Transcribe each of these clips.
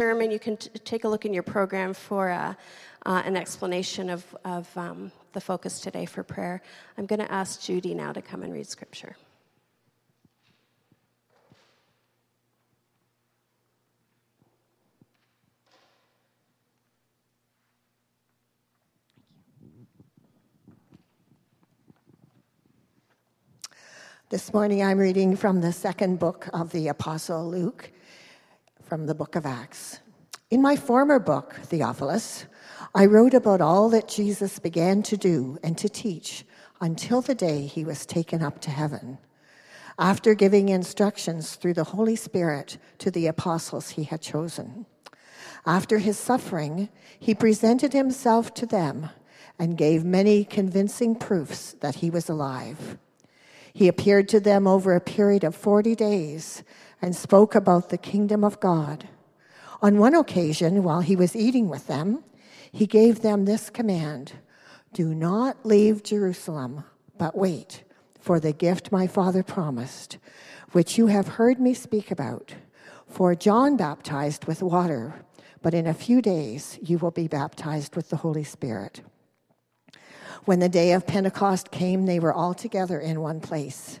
sermon, you can t- take a look in your program for uh, uh, an explanation of, of um, the focus today for prayer. I'm going to ask Judy now to come and read scripture. This morning I'm reading from the second book of the Apostle Luke, from the book of Acts. In my former book, Theophilus, I wrote about all that Jesus began to do and to teach until the day he was taken up to heaven, after giving instructions through the Holy Spirit to the apostles he had chosen. After his suffering, he presented himself to them and gave many convincing proofs that he was alive. He appeared to them over a period of 40 days and spoke about the kingdom of God. On one occasion, while he was eating with them, he gave them this command Do not leave Jerusalem, but wait for the gift my father promised, which you have heard me speak about. For John baptized with water, but in a few days you will be baptized with the Holy Spirit. When the day of Pentecost came, they were all together in one place.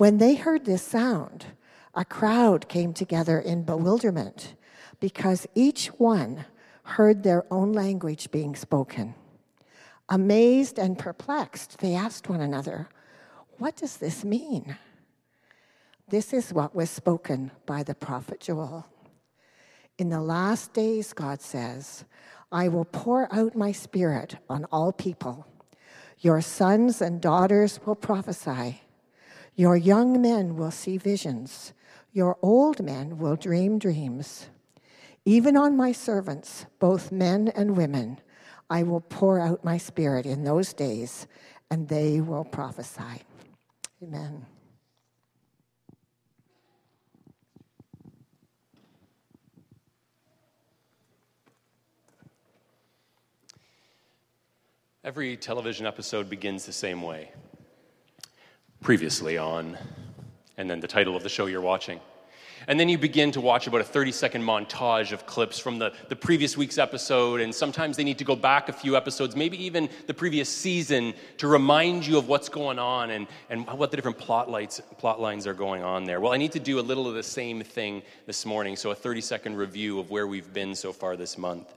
When they heard this sound, a crowd came together in bewilderment because each one heard their own language being spoken. Amazed and perplexed, they asked one another, What does this mean? This is what was spoken by the prophet Joel. In the last days, God says, I will pour out my spirit on all people. Your sons and daughters will prophesy. Your young men will see visions. Your old men will dream dreams. Even on my servants, both men and women, I will pour out my spirit in those days, and they will prophesy. Amen. Every television episode begins the same way previously on, and then the title of the show you're watching. And then you begin to watch about a 30 second montage of clips from the, the previous week's episode, and sometimes they need to go back a few episodes, maybe even the previous season, to remind you of what's going on and, and what the different plot, lights, plot lines are going on there. Well, I need to do a little of the same thing this morning, so a 30 second review of where we've been so far this month.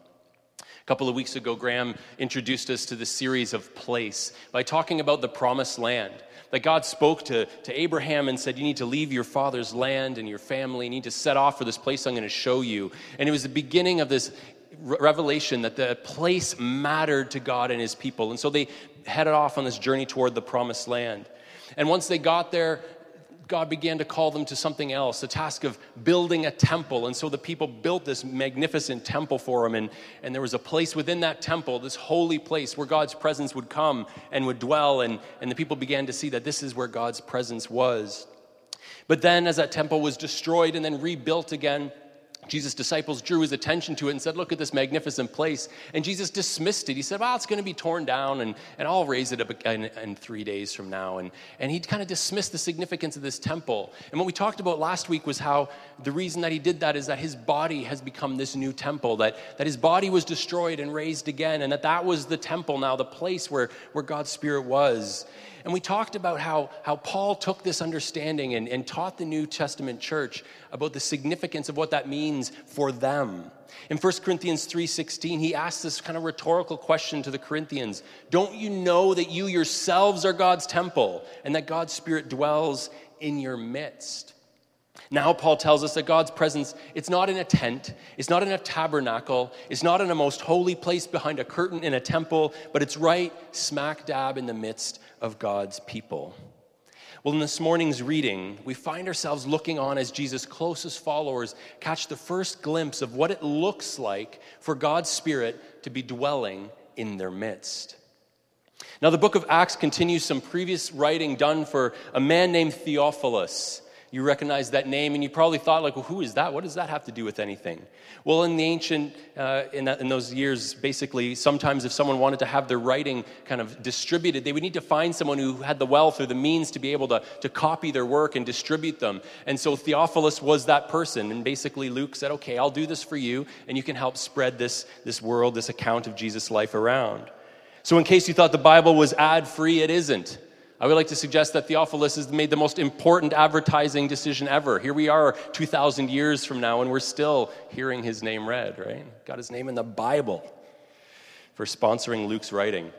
A couple of weeks ago, Graham introduced us to the series of place by talking about the promised land. That God spoke to, to Abraham and said, You need to leave your father's land and your family. You need to set off for this place I'm going to show you. And it was the beginning of this revelation that the place mattered to God and his people. And so they headed off on this journey toward the promised land. And once they got there, God began to call them to something else, the task of building a temple. And so the people built this magnificent temple for him. And, and there was a place within that temple, this holy place where God's presence would come and would dwell. And, and the people began to see that this is where God's presence was. But then, as that temple was destroyed and then rebuilt again, Jesus' disciples drew his attention to it and said, Look at this magnificent place. And Jesus dismissed it. He said, Well, it's going to be torn down and, and I'll raise it up again in three days from now. And, and he kind of dismissed the significance of this temple. And what we talked about last week was how the reason that he did that is that his body has become this new temple, that, that his body was destroyed and raised again, and that that was the temple now, the place where, where God's Spirit was. And we talked about how, how Paul took this understanding and, and taught the New Testament church about the significance of what that means for them. In 1 Corinthians 3:16, he asks this kind of rhetorical question to the Corinthians. Don't you know that you yourselves are God's temple and that God's spirit dwells in your midst? Now, Paul tells us that God's presence, it's not in a tent, it's not in a tabernacle, it's not in a most holy place behind a curtain in a temple, but it's right smack dab in the midst of God's people. Well, in this morning's reading, we find ourselves looking on as Jesus' closest followers catch the first glimpse of what it looks like for God's Spirit to be dwelling in their midst. Now, the book of Acts continues some previous writing done for a man named Theophilus you recognize that name and you probably thought like well who is that? What does that have to do with anything? Well in the ancient uh, in, that, in those years basically sometimes if someone wanted to have their writing kind of distributed they would need to find someone who had the wealth or the means to be able to, to copy their work and distribute them. And so theophilus was that person and basically luke said okay i'll do this for you and you can help spread this this world this account of jesus life around. So in case you thought the bible was ad free it isn't I would like to suggest that Theophilus has made the most important advertising decision ever. Here we are 2,000 years from now, and we're still hearing his name read, right? Got his name in the Bible for sponsoring Luke's writing.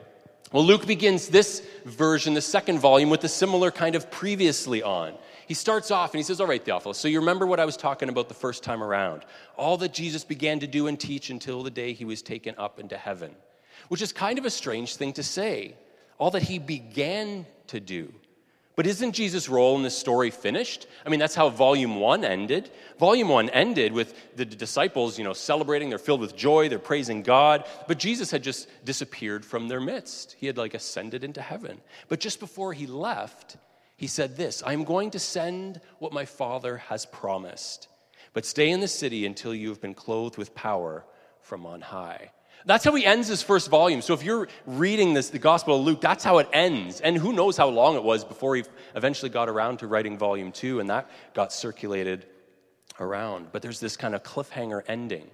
Well, Luke begins this version, the second volume, with a similar kind of previously on. He starts off and he says, All right, Theophilus, so you remember what I was talking about the first time around? All that Jesus began to do and teach until the day he was taken up into heaven, which is kind of a strange thing to say. All that he began to do. But isn't Jesus' role in this story finished? I mean, that's how volume one ended. Volume one ended with the disciples, you know, celebrating. They're filled with joy. They're praising God. But Jesus had just disappeared from their midst. He had like ascended into heaven. But just before he left, he said this I am going to send what my Father has promised. But stay in the city until you have been clothed with power from on high. That's how he ends his first volume. So if you're reading this, the Gospel of Luke, that's how it ends. And who knows how long it was before he eventually got around to writing volume two, and that got circulated around. But there's this kind of cliffhanger ending.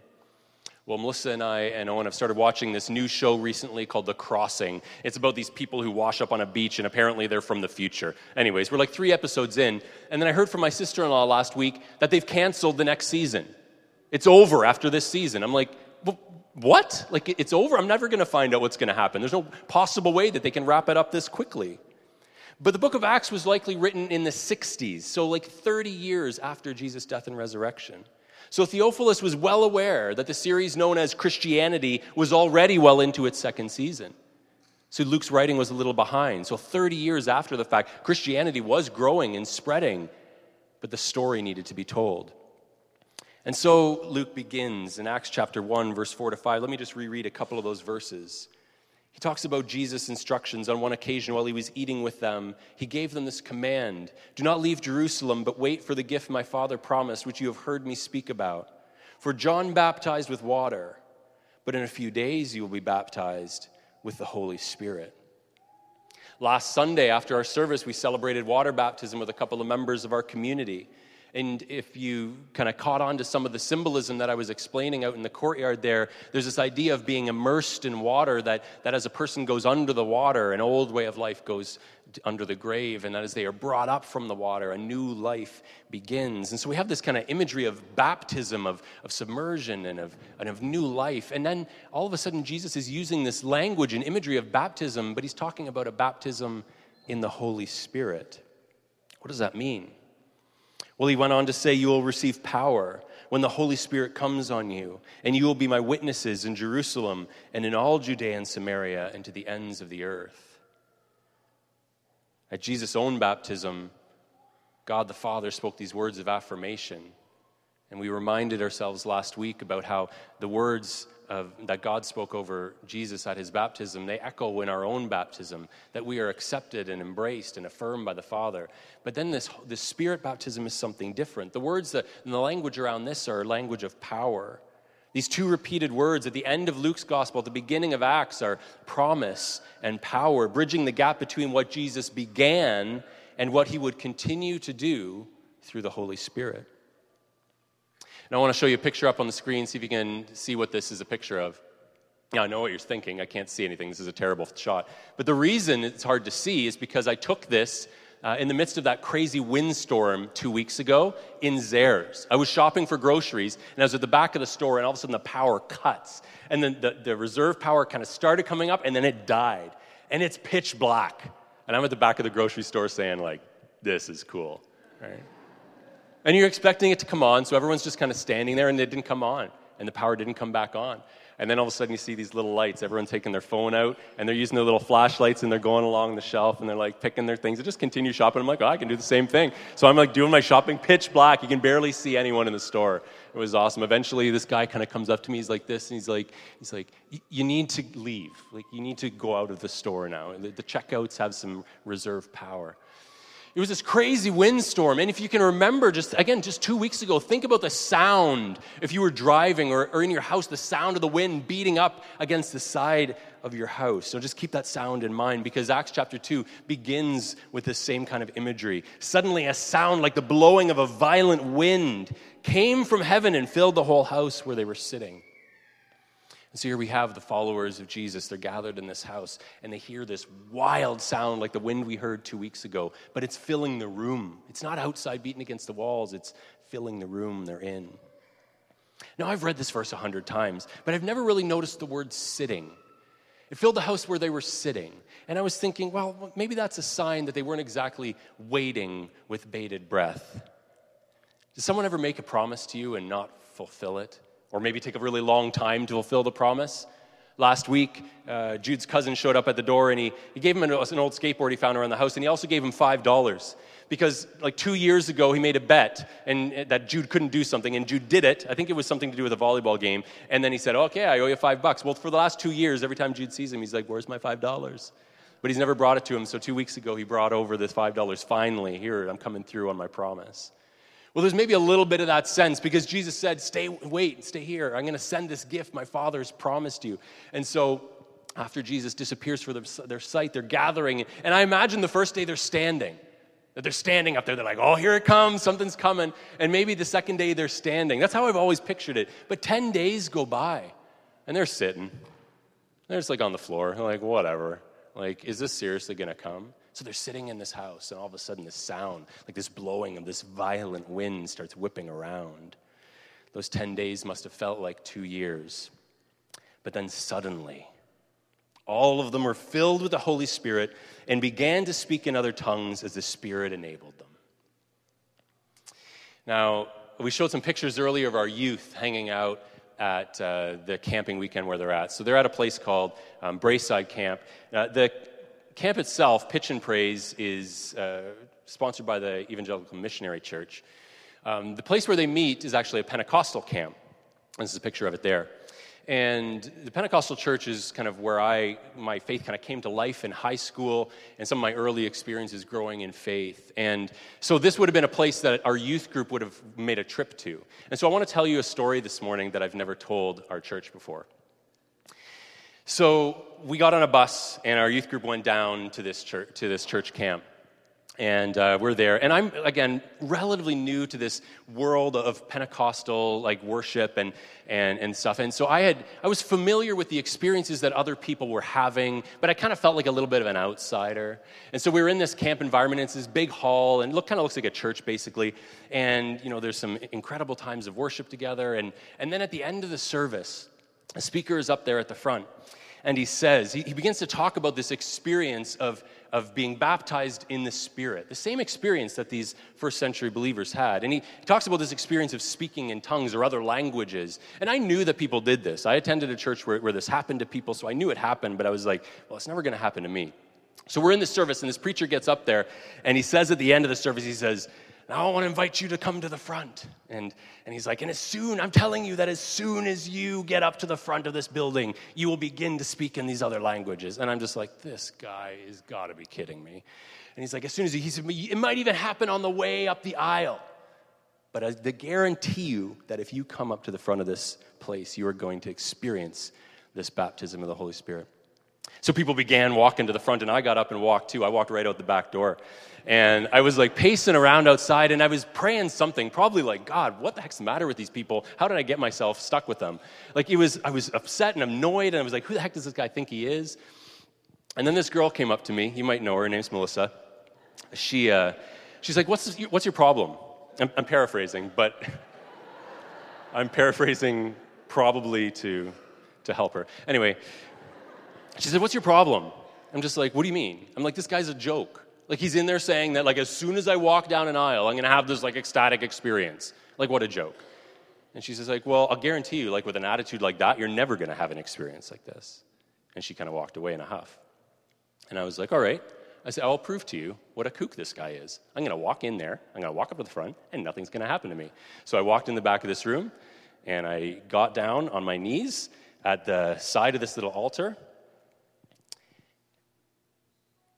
Well, Melissa and I and Owen have started watching this new show recently called The Crossing. It's about these people who wash up on a beach and apparently they're from the future. Anyways, we're like three episodes in, and then I heard from my sister in law last week that they've canceled the next season. It's over after this season. I'm like, well, what? Like, it's over? I'm never going to find out what's going to happen. There's no possible way that they can wrap it up this quickly. But the book of Acts was likely written in the 60s, so like 30 years after Jesus' death and resurrection. So Theophilus was well aware that the series known as Christianity was already well into its second season. So Luke's writing was a little behind. So 30 years after the fact, Christianity was growing and spreading, but the story needed to be told. And so Luke begins in Acts chapter 1, verse 4 to 5. Let me just reread a couple of those verses. He talks about Jesus' instructions on one occasion while he was eating with them. He gave them this command Do not leave Jerusalem, but wait for the gift my Father promised, which you have heard me speak about. For John baptized with water, but in a few days you will be baptized with the Holy Spirit. Last Sunday, after our service, we celebrated water baptism with a couple of members of our community. And if you kind of caught on to some of the symbolism that I was explaining out in the courtyard there, there's this idea of being immersed in water that, that as a person goes under the water, an old way of life goes under the grave, and that as they are brought up from the water, a new life begins. And so we have this kind of imagery of baptism, of, of submersion, and of, and of new life. And then all of a sudden, Jesus is using this language and imagery of baptism, but he's talking about a baptism in the Holy Spirit. What does that mean? Well, he went on to say, You will receive power when the Holy Spirit comes on you, and you will be my witnesses in Jerusalem and in all Judea and Samaria and to the ends of the earth. At Jesus' own baptism, God the Father spoke these words of affirmation. And we reminded ourselves last week about how the words of, that God spoke over Jesus at his baptism, they echo in our own baptism, that we are accepted and embraced and affirmed by the Father. But then this, this spirit baptism is something different. The words that, and the language around this are language of power. These two repeated words at the end of Luke's gospel, at the beginning of Acts, are promise and power, bridging the gap between what Jesus began and what he would continue to do through the Holy Spirit. And I want to show you a picture up on the screen, see if you can see what this is a picture of. Now, I know what you're thinking. I can't see anything. This is a terrible shot. But the reason it's hard to see is because I took this uh, in the midst of that crazy windstorm two weeks ago in Zehrs. I was shopping for groceries, and I was at the back of the store, and all of a sudden the power cuts. And then the, the reserve power kind of started coming up, and then it died. And it's pitch black. And I'm at the back of the grocery store saying, like, this is cool, right? And you're expecting it to come on, so everyone's just kind of standing there, and it didn't come on. and the power didn't come back on. And then all of a sudden, you see these little lights. Everyone taking their phone out, and they're using their little flashlights, and they're going along the shelf, and they're like picking their things. They just continue shopping. I'm like, oh, I can do the same thing. So I'm like doing my shopping, pitch black. You can barely see anyone in the store. It was awesome. Eventually, this guy kind of comes up to me. He's like this, and he's like, he's like, you need to leave. Like, you need to go out of the store now. The, the checkouts have some reserve power. It was this crazy windstorm. And if you can remember, just again, just two weeks ago, think about the sound if you were driving or, or in your house, the sound of the wind beating up against the side of your house. So just keep that sound in mind because Acts chapter 2 begins with the same kind of imagery. Suddenly, a sound like the blowing of a violent wind came from heaven and filled the whole house where they were sitting. And so here we have the followers of Jesus. They're gathered in this house and they hear this wild sound like the wind we heard two weeks ago, but it's filling the room. It's not outside beating against the walls, it's filling the room they're in. Now, I've read this verse a hundred times, but I've never really noticed the word sitting. It filled the house where they were sitting. And I was thinking, well, maybe that's a sign that they weren't exactly waiting with bated breath. Does someone ever make a promise to you and not fulfill it? Or maybe take a really long time to fulfill the promise. Last week, uh, Jude's cousin showed up at the door and he, he gave him an, an old skateboard he found around the house, and he also gave him $5 because like two years ago he made a bet and uh, that Jude couldn't do something, and Jude did it. I think it was something to do with a volleyball game, and then he said, "Okay, I owe you five bucks." Well, for the last two years, every time Jude sees him, he's like, "Where's my five dollars?" But he's never brought it to him. So two weeks ago, he brought over this five dollars. Finally, here I'm coming through on my promise. Well, there's maybe a little bit of that sense because Jesus said, Stay, wait, stay here. I'm going to send this gift my Father has promised you. And so, after Jesus disappears for their sight, they're gathering. And I imagine the first day they're standing. That they're standing up there. They're like, oh, here it comes. Something's coming. And maybe the second day they're standing. That's how I've always pictured it. But 10 days go by and they're sitting. They're just like on the floor. They're like, whatever. Like, is this seriously going to come? So they're sitting in this house, and all of a sudden, this sound, like this blowing of this violent wind, starts whipping around. Those 10 days must have felt like two years. But then suddenly, all of them were filled with the Holy Spirit and began to speak in other tongues as the Spirit enabled them. Now, we showed some pictures earlier of our youth hanging out at uh, the camping weekend where they're at. So they're at a place called um, Braeside Camp. Uh, the camp itself, Pitch and Praise, is uh, sponsored by the Evangelical Missionary Church. Um, the place where they meet is actually a Pentecostal camp. This is a picture of it there. And the Pentecostal church is kind of where I, my faith kind of came to life in high school and some of my early experiences growing in faith. And so this would have been a place that our youth group would have made a trip to. And so I want to tell you a story this morning that I've never told our church before. So we got on a bus, and our youth group went down to this church, to this church camp. And uh, we're there. And I'm, again, relatively new to this world of Pentecostal like worship and, and, and stuff. And so I, had, I was familiar with the experiences that other people were having, but I kind of felt like a little bit of an outsider. And so we were in this camp environment. It's this big hall, and look, kind of looks like a church, basically. And, you know, there's some incredible times of worship together. And, and then at the end of the service, a speaker is up there at the front and he says, he, he, begins to talk about this experience of, of being baptized in the Spirit, the same experience that these first century believers had. And he, he talks about this experience of speaking in tongues or other languages. And I knew that people did this. I attended a church where, where this happened to people, so I knew it happened, but I was like, well, it's never going to happen to me. So we're in the service, and this preacher gets up there, and he says at the end of the service, he says, now I want to invite you to come to the front. And, and he's like, and as soon, I'm telling you that as soon as you get up to the front of this building, you will begin to speak in these other languages. And I'm just like, this guy has got to be kidding me. And he's like, as soon as he, he said, it might even happen on the way up the aisle. But I guarantee you that if you come up to the front of this place, you are going to experience this baptism of the Holy Spirit. So people began walking to the front, and I got up and walked too. I walked right out the back door. And I was like pacing around outside, and I was praying something, probably like, God, what the heck's the matter with these people? How did I get myself stuck with them? Like, it was, I was upset and annoyed, and I was like, who the heck does this guy think he is? And then this girl came up to me. You might know her. Her name's Melissa. She, uh, she's like, what's, this, what's your problem? I'm, I'm paraphrasing, but I'm paraphrasing probably to, to help her. Anyway, she said, What's your problem? I'm just like, What do you mean? I'm like, This guy's a joke. Like, he's in there saying that, like, as soon as I walk down an aisle, I'm to have this, like, ecstatic experience. Like, what a joke. And she says, like, well, I'll guarantee you, like, with an attitude like that, you're never going to have an experience like this. And she kind of walked away in a huff. And I was like, all right. I said, I'll prove to you what a kook this guy is. I'm going to walk in there, I'm going to walk up to the front, and nothing's going to happen to me. So I walked in the back of this room, and I got down on my knees at the side of this little altar.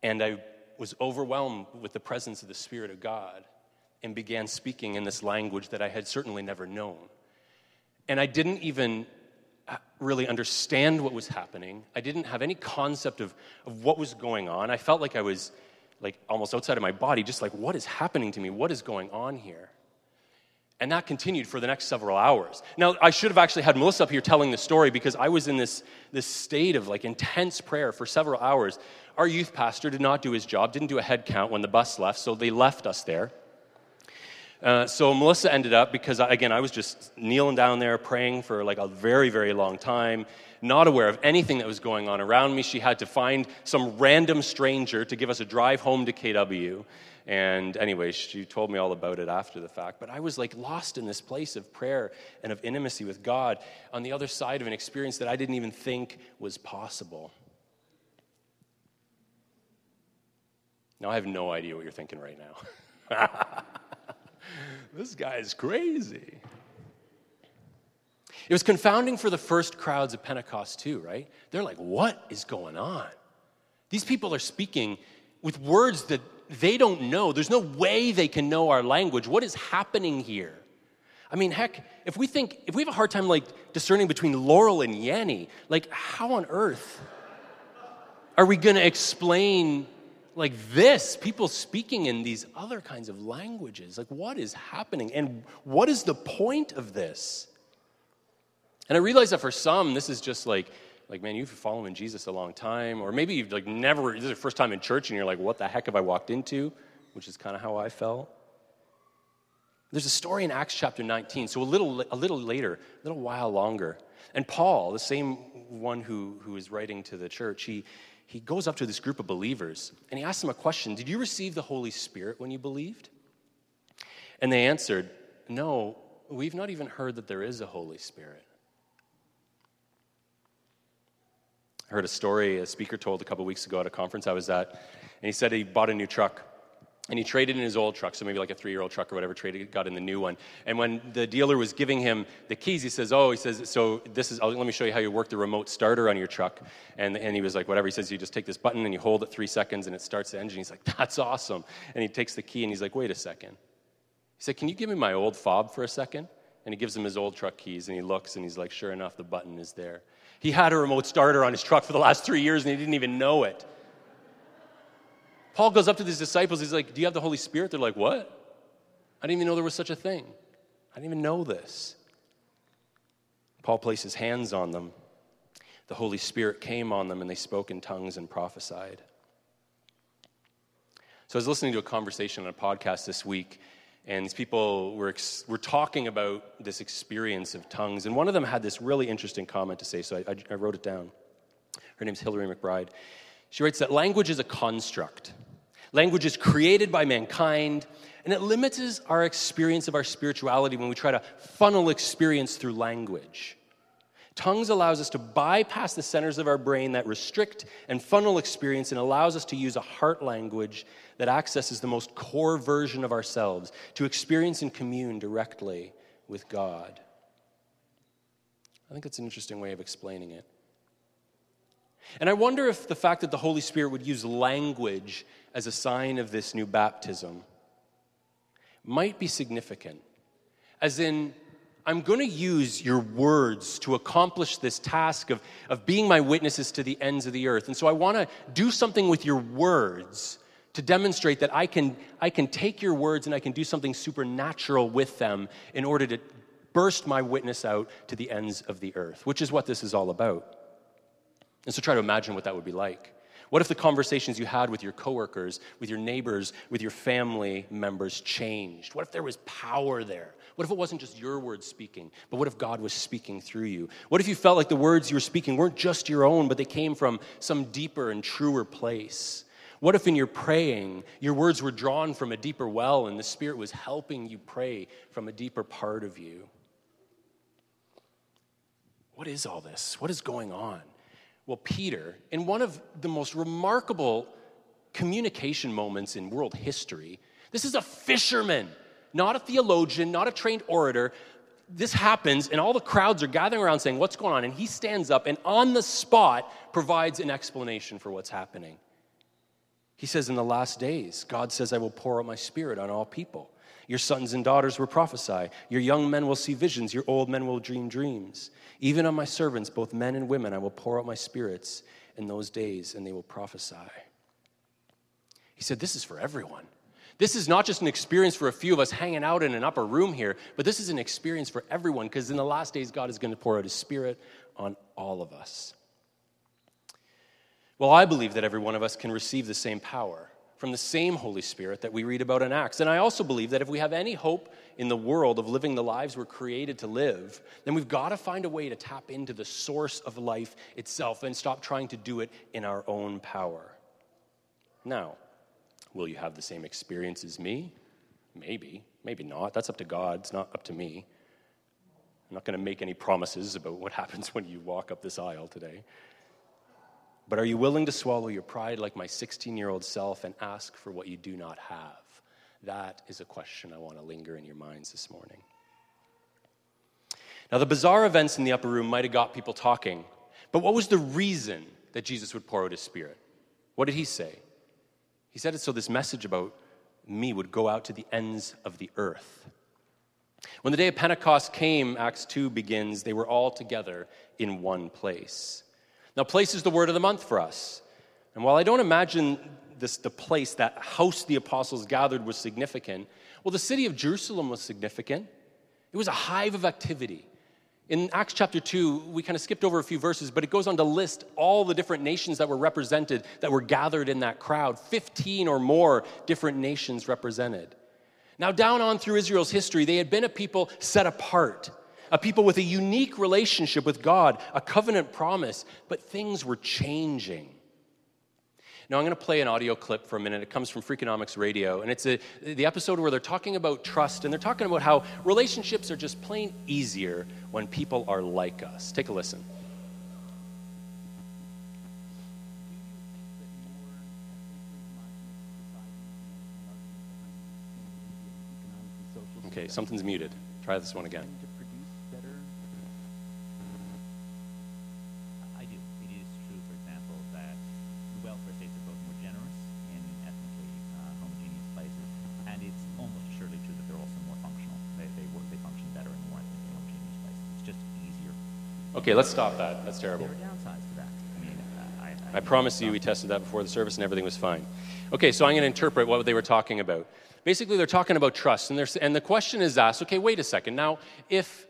And I was overwhelmed with the presence of the Spirit of God and began speaking in this language that I had certainly never known. And I didn't even uh, really understand what was happening. I didn't have any concept of, of what was going on. I felt like I was like almost outside of my body, just like, what is happening to me? What is going on here? And that continued for the next several hours. Now, I should have actually had Melissa up here telling the story because I was in this, this state of like intense prayer for several hours. Our youth pastor did not do his job, didn't do a head count when the bus left, so they left us there. Uh, so Melissa ended up because again I was just kneeling down there praying for like a very very long time, not aware of anything that was going on around me. She had to find some random stranger to give us a drive home to KW. And anyway, she told me all about it after the fact. But I was like lost in this place of prayer and of intimacy with God on the other side of an experience that I didn't even think was possible. Now I have no idea what you're thinking right now. this guy is crazy. It was confounding for the first crowds of Pentecost, too, right? They're like, what is going on? These people are speaking with words that they don't know. There's no way they can know our language. What is happening here? I mean, heck, if we think, if we have a hard time like discerning between Laurel and Yanny, like how on earth are we to explain like this, people speaking in these other kinds of languages. Like, what is happening? And what is the point of this? And I realize that for some, this is just like, like, man, you've been following Jesus a long time, or maybe you've like never, this is your first time in church, and you're like, what the heck have I walked into? Which is kind of how I felt. There's a story in Acts chapter 19, so a little, a little later, a little while longer. And Paul, the same one who, who is writing to the church, he, he goes up to this group of believers and he asks them a question Did you receive the Holy Spirit when you believed? And they answered, No, we've not even heard that there is a Holy Spirit. I heard a story a speaker told a couple weeks ago at a conference I was at, and he said he bought a new truck and he traded in his old truck, so maybe like a three-year-old truck or whatever, traded, got in the new one. And when the dealer was giving him the keys, he says, "Oh, he says, so this is. let me show you how you work the remote starter on your truck." And and he was like, "Whatever." He says, "You just take this button and you hold it three seconds, and it starts the engine." He's like, "That's awesome." And he takes the key and he's like, "Wait a second. He said, "Can you give me my old fob for a second? And he gives him his old truck keys, and he looks, and he's like, "Sure enough, the button is there." He had a remote starter on his truck for the last three years, and he didn't even know it. Paul goes up to these disciples. He's like, Do you have the Holy Spirit? They're like, What? I didn't even know there was such a thing. I didn't even know this. Paul places hands on them. The Holy Spirit came on them, and they spoke in tongues and prophesied. So I was listening to a conversation on a podcast this week, and these people were, ex- were talking about this experience of tongues. And one of them had this really interesting comment to say, so I, I, I wrote it down. Her name's Hillary McBride. She writes that language is a construct. Language is created by mankind, and it limits our experience of our spirituality when we try to funnel experience through language. Tongues allows us to bypass the centers of our brain that restrict and funnel experience and allows us to use a heart language that accesses the most core version of ourselves to experience and commune directly with God. I think that's an interesting way of explaining it. And I wonder if the fact that the Holy Spirit would use language as a sign of this new baptism might be significant. As in, I'm going to use your words to accomplish this task of, of being my witnesses to the ends of the earth. And so I want to do something with your words to demonstrate that I can, I can take your words and I can do something supernatural with them in order to burst my witness out to the ends of the earth, which is what this is all about. And so try to imagine what that would be like. What if the conversations you had with your coworkers, with your neighbors, with your family members changed? What if there was power there? What if it wasn't just your words speaking, but what if God was speaking through you? What if you felt like the words you were speaking weren't just your own, but they came from some deeper and truer place? What if in your praying, your words were drawn from a deeper well and the Spirit was helping you pray from a deeper part of you? what is all this? What is going on? Well, Peter, in one of the most remarkable communication moments in world history, this is a fisherman, not a theologian, not a trained orator. This happens, and all the crowds are gathering around saying, What's going on? And he stands up and on the spot provides an explanation for what's happening. He says, In the last days, God says, I will pour out my spirit on all people. Your sons and daughters will prophesy. Your young men will see visions. Your old men will dream dreams. Even on my servants, both men and women, I will pour out my spirits in those days, and they will prophesy. He said, This is for everyone. This is not just an experience for a few of us hanging out in an upper room here, but this is an experience for everyone because in the last days, God is going to pour out his spirit on all of us. Well, I believe that every one of us can receive the same power from the same Holy Spirit that we read about in Acts. And I also believe that if we have any hope in the world of living the lives we're created to live, then we've got to find a way to tap into the source of life itself and stop trying to do it in our own power. Now, will you have the same experience as me? Maybe, maybe not. That's up to God, it's not up to me. I'm not going to make any promises about what happens when you walk up this aisle today. But are you willing to swallow your pride like my 16 year old self and ask for what you do not have? That is a question I want to linger in your minds this morning. Now, the bizarre events in the upper room might have got people talking, but what was the reason that Jesus would pour out his spirit? What did he say? He said it so this message about me would go out to the ends of the earth. When the day of Pentecost came, Acts 2 begins, they were all together in one place. Now, place is the word of the month for us. And while I don't imagine this, the place, that house the apostles gathered, was significant, well, the city of Jerusalem was significant. It was a hive of activity. In Acts chapter 2, we kind of skipped over a few verses, but it goes on to list all the different nations that were represented, that were gathered in that crowd 15 or more different nations represented. Now, down on through Israel's history, they had been a people set apart a people with a unique relationship with God, a covenant promise, but things were changing. Now, I'm going to play an audio clip for a minute. It comes from Freakonomics Radio, and it's a, the episode where they're talking about trust, and they're talking about how relationships are just plain easier when people are like us. Take a listen. Okay, something's muted. Try this one again. Okay, let's stop that. That's terrible. I promise you, we tested that before the service and everything was fine. Okay, so I'm going to interpret what they were talking about. Basically, they're talking about trust, and, and the question is asked okay, wait a second. Now, if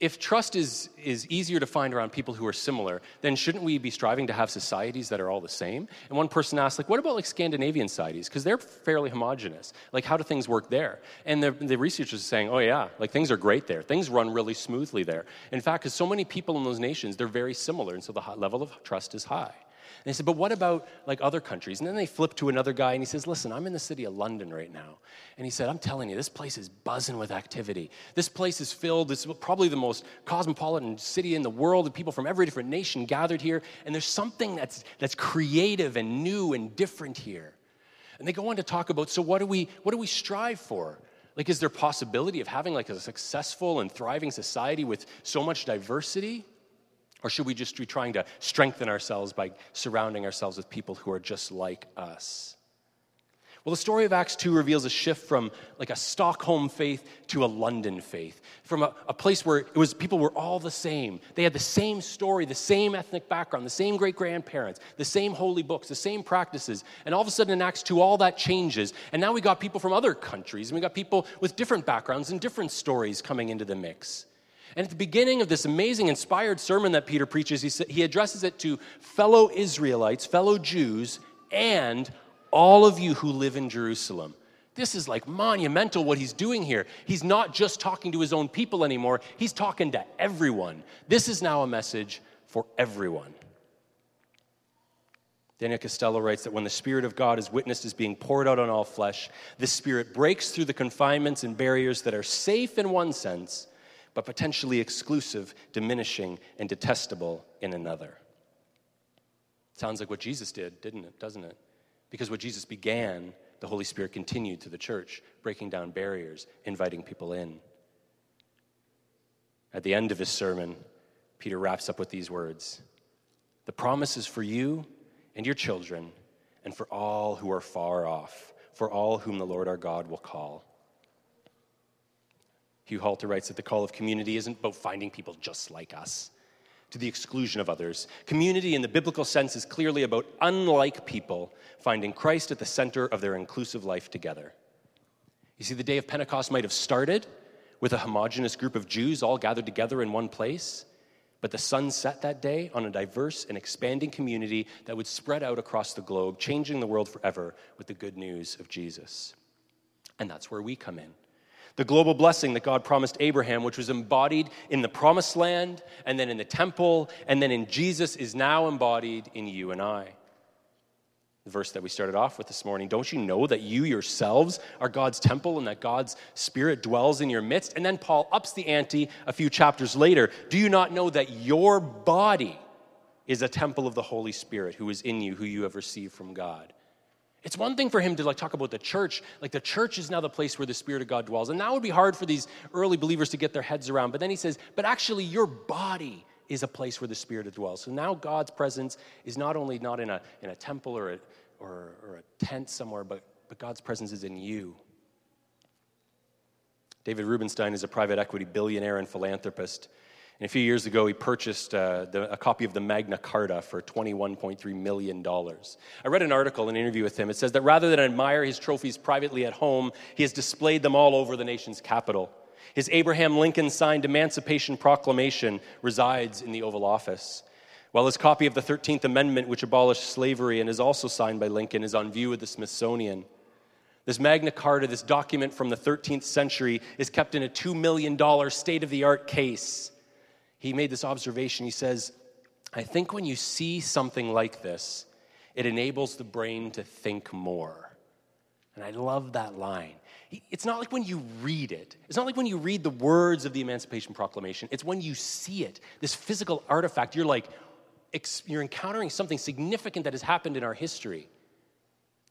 if trust is, is easier to find around people who are similar, then shouldn't we be striving to have societies that are all the same? And one person asked, like, what about like Scandinavian societies? Because they're fairly homogenous. Like, how do things work there? And the, the researchers are saying, oh yeah, like things are great there. Things run really smoothly there. In fact, because so many people in those nations, they're very similar, and so the level of trust is high. And they said, but what about like other countries? And then they flip to another guy and he says, listen, I'm in the city of London right now. And he said, I'm telling you, this place is buzzing with activity. This place is filled, it's probably the most cosmopolitan city in the world, and people from every different nation gathered here. And there's something that's, that's creative and new and different here. And they go on to talk about, so what do we, what do we strive for? Like, is there possibility of having like a successful and thriving society with so much diversity? Or should we just be trying to strengthen ourselves by surrounding ourselves with people who are just like us? Well, the story of Acts 2 reveals a shift from like a Stockholm faith to a London faith, from a, a, place where it was people were all the same. They had the same story, the same ethnic background, the same great grandparents, the same holy books, the same practices. And all of a sudden in Acts 2, all that changes. And now we got people from other countries, and we got people with different backgrounds and different stories coming into the mix. And at the beginning of this amazing, inspired sermon that Peter preaches, he, he addresses it to fellow Israelites, fellow Jews, and all of you who live in Jerusalem. This is like monumental what he's doing here. He's not just talking to his own people anymore, he's talking to everyone. This is now a message for everyone. Daniel Castelo writes that when the Spirit of God is witnessed as being poured out on all flesh, the Spirit breaks through the confinements and barriers that are safe in one sense but potentially exclusive, diminishing, and detestable in another. Sounds like what Jesus did, didn't it? Doesn't it? Because what Jesus began, the Holy Spirit continued to the church, breaking down barriers, inviting people in. At the end of his sermon, Peter wraps up with these words The promise is for you and your children, and for all who are far off, for all whom the Lord our God will call. Hugh Halter writes that the call of community isn't about finding people just like us to the exclusion of others. Community in the biblical sense is clearly about unlike people finding Christ at the center of their inclusive life together. You see, the day of Pentecost might have started with a homogenous group of Jews all gathered together in one place, but the sun set that day on a diverse and expanding community that would spread out across the globe, changing the world forever with the good news of Jesus. And that's where we come in. The global blessing that God promised Abraham, which was embodied in the promised land, and then in the temple, and then in Jesus, is now embodied in you and I the verse that we started off with this morning. Don't you know that you yourselves are God's temple and that God's Spirit dwells in your midst? And then Paul ups the ante a few chapters later. Do you not know that your body is a temple of the Holy Spirit who is in you, who you have received from God? It's one thing for him to like talk about the church, like the church is now the place where the Spirit of God dwells. And that would be hard for these early believers to get their heads around. But then he says, but actually your body is a place where the Spirit dwells. So now God's presence is not only not in a, in a temple or a, or, or a tent somewhere, but, but God's presence is in you. David Rubenstein is a private equity billionaire and philanthropist. And a few years ago, he purchased uh, the, a copy of the Magna Carta for $21.3 million. I read an article, an interview with him. It says that rather than admire his trophies privately at home, he has displayed them all over the nation's capital. His Abraham Lincoln signed Emancipation Proclamation resides in the Oval Office while his copy of the 13th Amendment, which abolished slavery and is also signed by Lincoln, is on view at the Smithsonian. This Magna Carta, this document from the 13th century, is kept in a $2 million state of the art case. He made this observation. He says, I think when you see something like this, it enables the brain to think more. And I love that line. It's not like when you read it. It's not like when you read the words of the Emancipation Proclamation. It's when you see it, this physical artifact, you're like, you're encountering something significant that has happened in our history.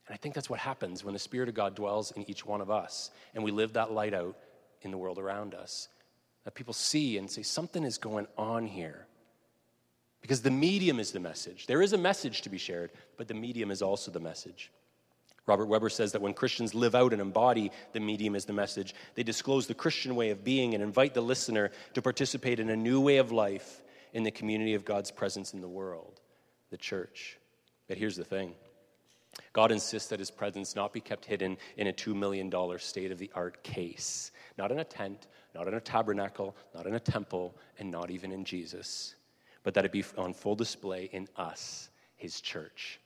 And I think that's what happens when the Spirit of God dwells in each one of us and we live that light out in the world around us. That people see and say, something is going on here. Because the medium is the message. There is a message to be shared, but the medium is also the message. Robert Webber says that when Christians live out and embody the medium as the message, they disclose the Christian way of being and invite the listener to participate in a new way of life in the community of God's presence in the world, the church. But here's the thing God insists that his presence not be kept hidden in a $2 million state of the art case, not in a tent, not in a tabernacle, not in a temple, and not even in Jesus, but that it be on full display in us, his church.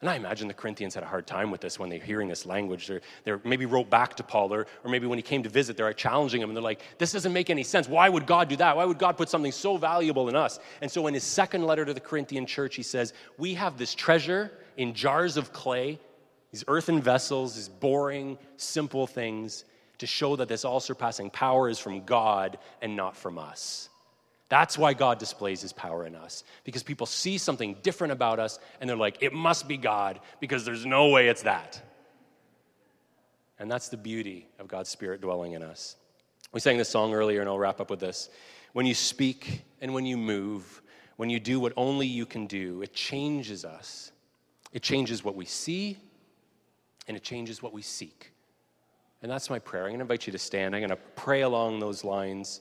And I imagine the Corinthians had a hard time with this when they're hearing this language. They're, they're maybe wrote back to Paul, or, or maybe when he came to visit, they're challenging him, and they're like, This doesn't make any sense. Why would God do that? Why would God put something so valuable in us? And so in his second letter to the Corinthian church, he says, We have this treasure in jars of clay, these earthen vessels, these boring, simple things, to show that this all surpassing power is from God and not from us. That's why God displays his power in us, because people see something different about us and they're like, it must be God, because there's no way it's that. And that's the beauty of God's Spirit dwelling in us. We sang this song earlier, and I'll wrap up with this. When you speak and when you move, when you do what only you can do, it changes us. It changes what we see, and it changes what we seek. And that's my prayer. I'm going to invite you to stand. I'm going to pray along those lines.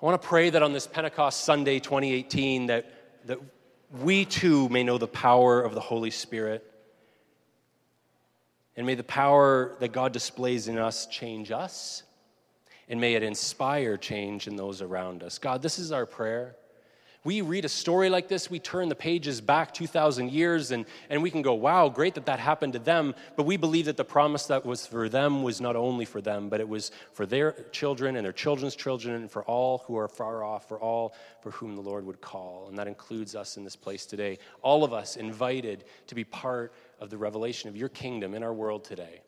I want to pray that on this Pentecost Sunday 2018 that, that we too may know the power of the Holy Spirit. And may the power that God displays in us change us. And may it inspire change in those around us. God, this is our prayer we read a story like this, we turn the pages back 2,000 years, and, and we can go, wow, great that that happened to them. But we believe that the promise that was for them was not only for them, but it was for their children and their children's children, and for all who are far off, for all for whom the Lord would call. And that includes us in this place today. All of us invited to be part of the revelation of your kingdom in our world today.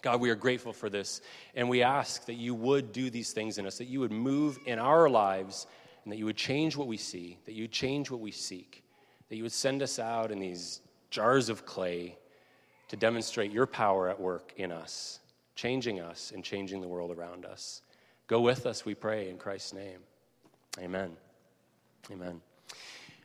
God, we are grateful for this, and we ask that you would do these things in us, that you would move in our lives, and that you would change what we see, that you would change what we seek, that you would send us out in these jars of clay to demonstrate your power at work in us, changing us and changing the world around us. Go with us, we pray, in Christ's name. Amen. Amen.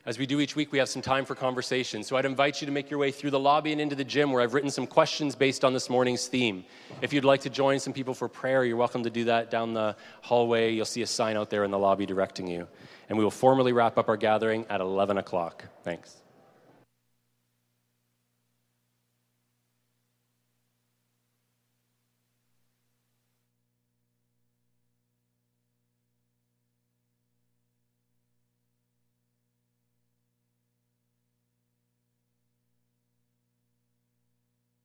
As we do each week, we have some time for conversation. So I'd invite you to make your way through the lobby and into the gym where I've written some questions based on this morning's theme. If you'd like to join some people for prayer, you're welcome to do that down the hallway. You'll see a sign out there in the lobby directing you. And we will formally wrap up our gathering at 11 o'clock. Thanks.